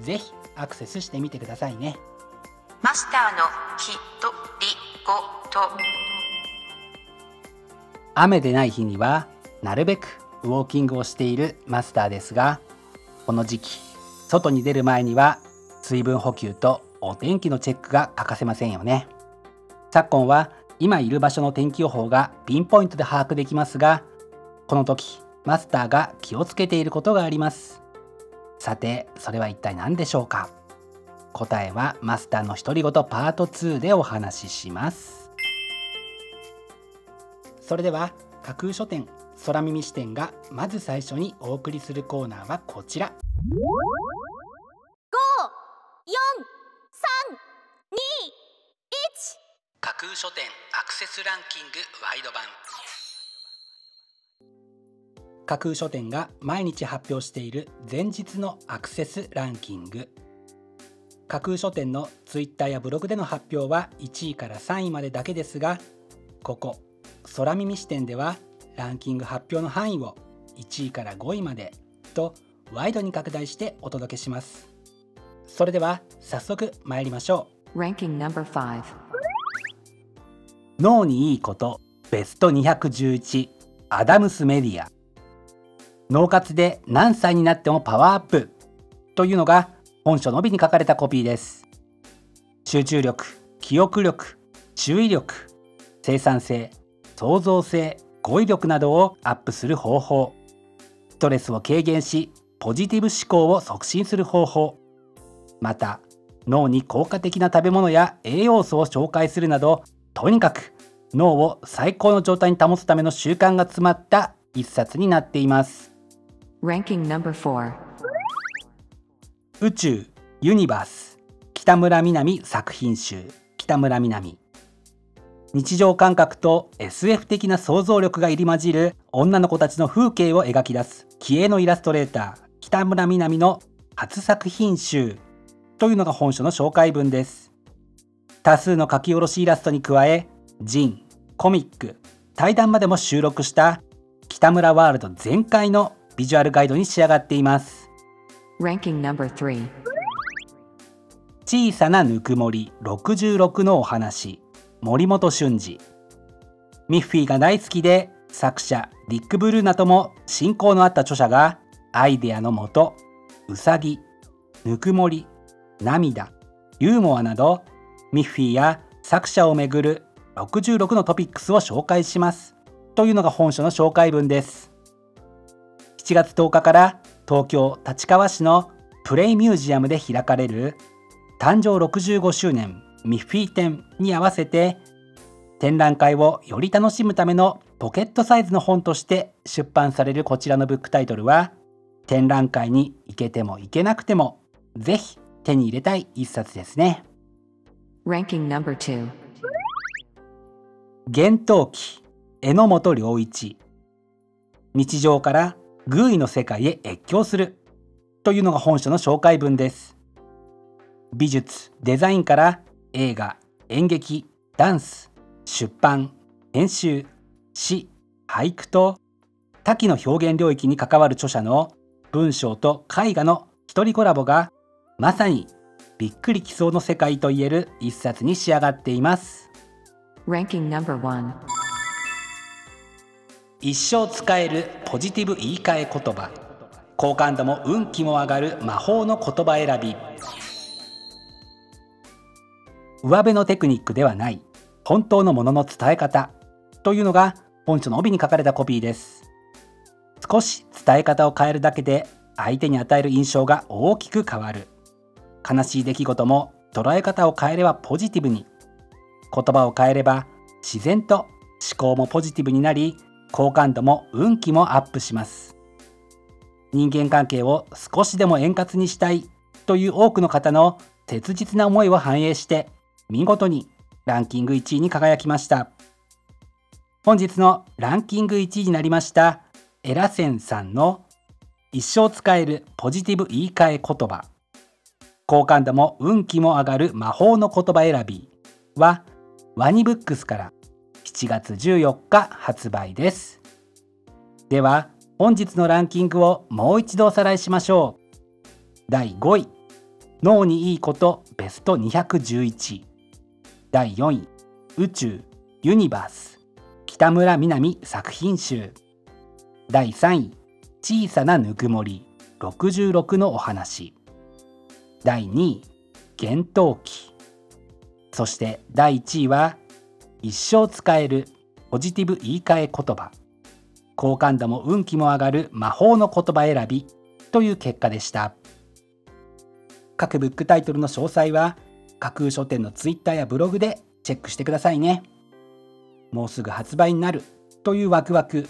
ぜひアクセスしてみてくださいね。マスターのきっとりごと。雨でない日にはなるべくウォーキングをしているマスターですがこの時期外に出る前には水分補給とお天気のチェックが欠かせませんよね。昨今は今いる場所の天気予報がピンポイントで把握できますがこの時マスターが気をつけていることがありますさてそれは一体何でしょうか？答えはマスターの独り言パート2でお話しします。それでは架空書店空耳視点がまず最初にお送りするコーナーはこちら。架空書店アクセスランキングワイド版架空書店が毎日発表している前日のアクセスランキング。架空書店のツイッターやブログでの発表は1位から3位までだけですがここ空耳視点ではランキング発表の範囲を1位から5位までとワイドに拡大してお届けします。それでは早速参りましょう。Ranking number 5脳にいいことベスト211アダムスメディア脳活で何歳になってもパワーアップ。というのが本書の帯に書かれたコピーです。集中力記憶力注意力生産性創造性語彙力などをアップする方法。ストレスを軽減しポジティブ思考を促進する方法。また脳に効果的な食べ物や栄養素を紹介するなどとにかく脳を最高の状態に保つための習慣が詰まった一冊になっています。Ranking No.4 宇宙ユニバース北村みなみ作品集。北村みなみ。日常感覚と SF 的な想像力が入り混じる女の子たちの風景を描き出す気鋭のイラストレーター。北村みなみの初作品集。というのが本書の紹介文です。多数の書き下ろしイラストに加えジンコミック対談までも収録した北村ワールド全開のビジュアルガイドに仕上がっています。Ranking number 3小さなぬくもり66のお話。森本俊二。ミッフィーが大好きで作者ディック・ブルーナとも親交のあった著者がアイデアのもとうさぎぬくもり涙ユーモアなどミッフィーや作者をめぐる66のトピックスを紹介します。というのが本書の紹介文です7月10日から東京立川市のプレイミュージアムで開かれる誕生65周年ミッフィー展に合わせて展覧会をより楽しむためのポケットサイズの本として出版されるこちらのブックタイトルは展覧会に行けても行けなくてもぜひ手に入れたい一冊ですね。Ranking number 2厳冬期榎本良一。日常から偶意の世界へ越境する。というのが本書の紹介文です。美術デザインから映画演劇ダンス出版編集詩俳句と多岐の表現領域に関わる著者の文章と絵画の一人コラボがまさにびっくりきそうの世界といえる一冊に仕上がっています。一生使えるポジティブ言い換え言葉。好感度も運気も上がる魔法の言葉選び。上辺のテクニックではない。本当のものの伝え方。というのが本書の帯に書かれたコピーです。少し伝え方を変えるだけで相手に与える印象が大きく変わる。悲しい出来事も捉え方を変えればポジティブに。言葉を変えれば自然と思考もポジティブになり好感度も運気もアップします。人間関係を少しでも円滑にしたいという多くの方の切実な思いを反映して見事にランキング1位に輝きました。本日のランキング1位になりましたエラセンさんの一生使えるポジティブ言い換え言葉。好感度も運気も上がる魔法の言葉選びはワニブックスから7月14日発売です。では本日のランキングをもう一度おさらいしましょう。第5位脳にいいことベスト211第4位宇宙ユニバース北村みなみ作品集。第3位小さなぬくもり66のお話。第2位厳冬期そして第1位は一生使えるポジティブ言い換え言葉。好感度も運気も上がる魔法の言葉選びという結果でした。各ブックタイトルの詳細は架空書店のツイッターやブログでチェックしてくださいね。もうすぐ発売になるというワクワク。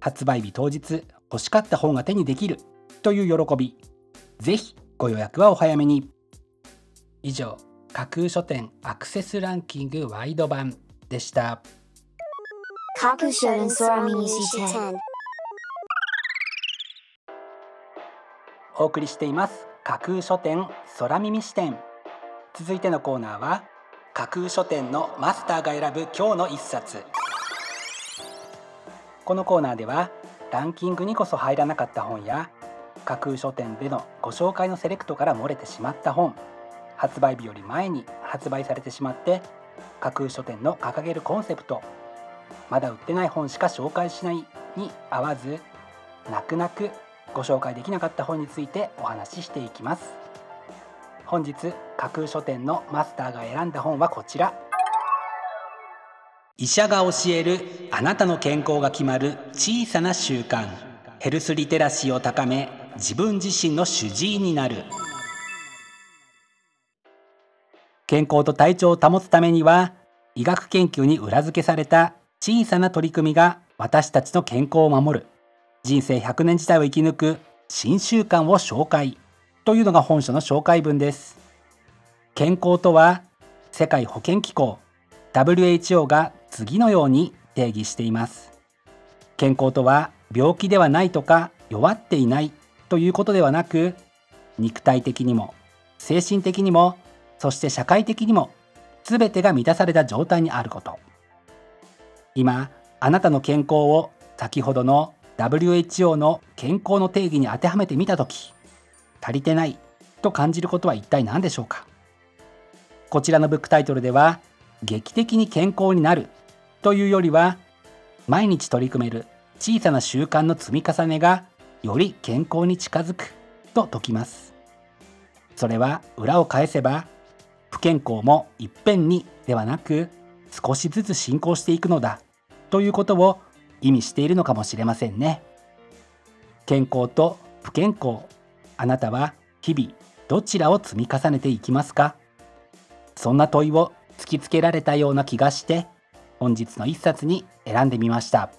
発売日当日欲しかった本が手にできるという喜び。ぜひご予約はお早めに。以上。架空書店アクセスランキングワイド版でした。架空書店空耳視点お送りしています。架空書店空耳視点続いてのコーナーは架空書店のマスターが選ぶ今日の一冊。このコーナーではランキングにこそ入らなかった本や架空書店でのご紹介のセレクトから漏れてしまった本発売日より前に発売されてしまって架空書店の掲げるコンセプトまだ売ってない本しか紹介しないに合わず泣く泣くご紹介できなかった本についてお話ししていきます。本日架空書店のマスターが選んだ本はこちら。医者が教えるあなたの健康が決まる小さな習慣。ヘルスリテラシーを高め自分自身の主治医になる。健康と体調を保つためには医学研究に裏付けされた小さな取り組みが私たちの健康を守る。人生100年時代を生き抜く新習慣を紹介。というのが本書の紹介文です。健康とは世界保健機構 WHO が次のように定義しています。健康とは病気ではないとか弱っていないということではなく肉体的にも精神的にもそして社会的にも全てが満たされた状態にあること。今あなたの健康を先ほどの WHO の健康の定義に当てはめてみた時足りてないと感じることは一体何でしょうか？こちらのブックタイトルでは劇的に健康になるというよりは毎日取り組める小さな習慣の積み重ねがより健康に近づくと説きます。それは裏を返せば不健康もいっぺんにではなく少しずつ進行していくのだということを意味しているのかもしれませんね。健康と不健康あなたは日々どちらを積み重ねていきますか？そんな問いを突きつけられたような気がして本日の一冊に選んでみました。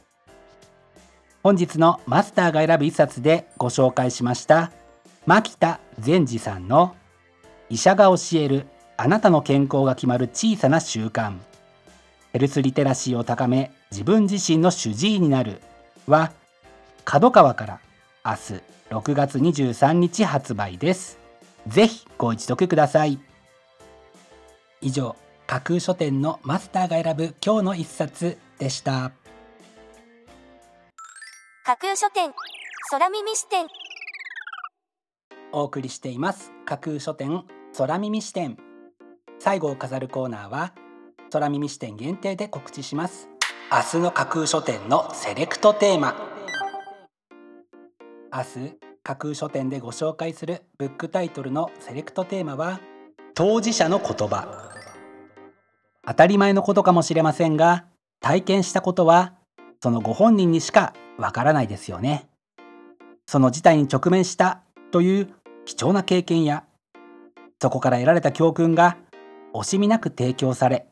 本日のマスターが選ぶ一冊でご紹介しました牧田善治さんの医者が教えるあなたの健康が決まる小さな習慣。ヘルスリテラシーを高め自分自身の主治医になる。は角川から明日6月23日発売です。ぜひご一読ください。以上架空書店のマスターが選ぶ今日の一冊でした。架空書店空耳視点。お送りしています。架空書店空耳視点最後を飾るコーナーは空耳視点限定で告知します。明日の架空書店のセレクトテーマ。明日架空書店でご紹介するブックタイトルのセレクトテーマは当事者の言葉。当たり前のことかもしれませんが体験したことはそのご本人にしかわからないですよね。その事態に直面したという貴重な経験やそこから得られた教訓が惜しみなく提供され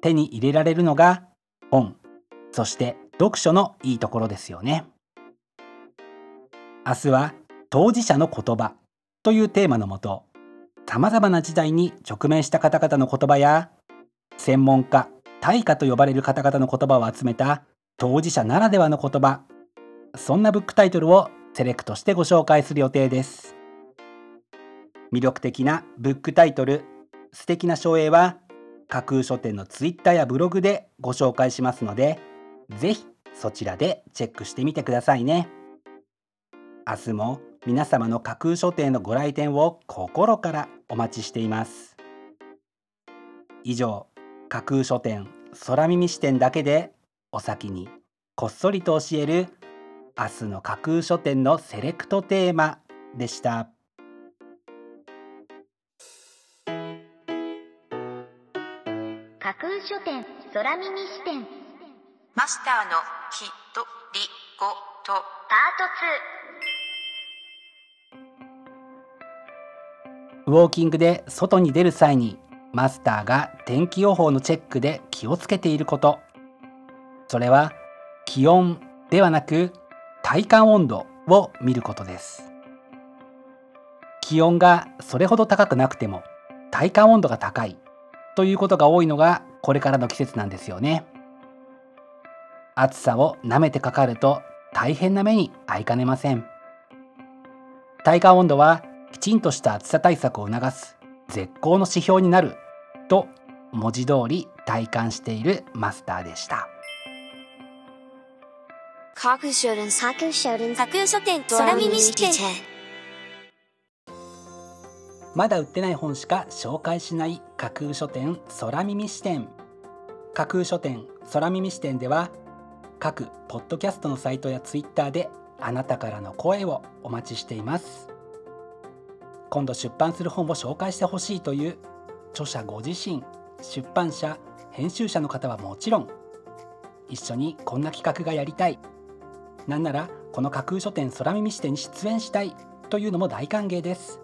手に入れられるのが本そして読書のいいところですよね。明日は当事者の言葉というテーマのもとさまざまな時代に直面した方々の言葉や専門家大家と呼ばれる方々の言葉を集めた当事者ならではの言葉そんなブックタイトルをセレクトしてご紹介する予定です。魅力的なブックタイトル素敵な書影は架空書店のツイッターやブログでご紹介しますのでぜひそちらでチェックしてみてくださいね。明日も皆様の架空書店のご来店を心からお待ちしています。以上架空書店空耳視点だけでお先にこっそりと教える明日の架空書店のセレクトテーマでした。空書店空耳視点。マスターのきとりごと。パート2ウォーキングで外に出る際にマスターが天気予報のチェックで気をつけていること。それは気温ではなく体感温度を見ることです。気温がそれほど高くなくても体感温度が高いということが多いのがこれからの季節なんですよね。暑さを舐めてかかると大変な目に遭いかねません。体感温度はきちんとした暑さ対策を促す絶好の指標になると文字通り体感しているマスターでした。架空書店書店空耳視点まだ売ってない本しか紹介しない架空書店空耳視点。架空書店空耳視点では各ポッドキャストのサイトやツイッターであなたからの声をお待ちしています。今度出版する本を紹介してほしいという著者ご自身出版社編集者の方はもちろん一緒にこんな企画がやりたい。なんならこの架空書店空耳視点に出演したいというのも大歓迎です。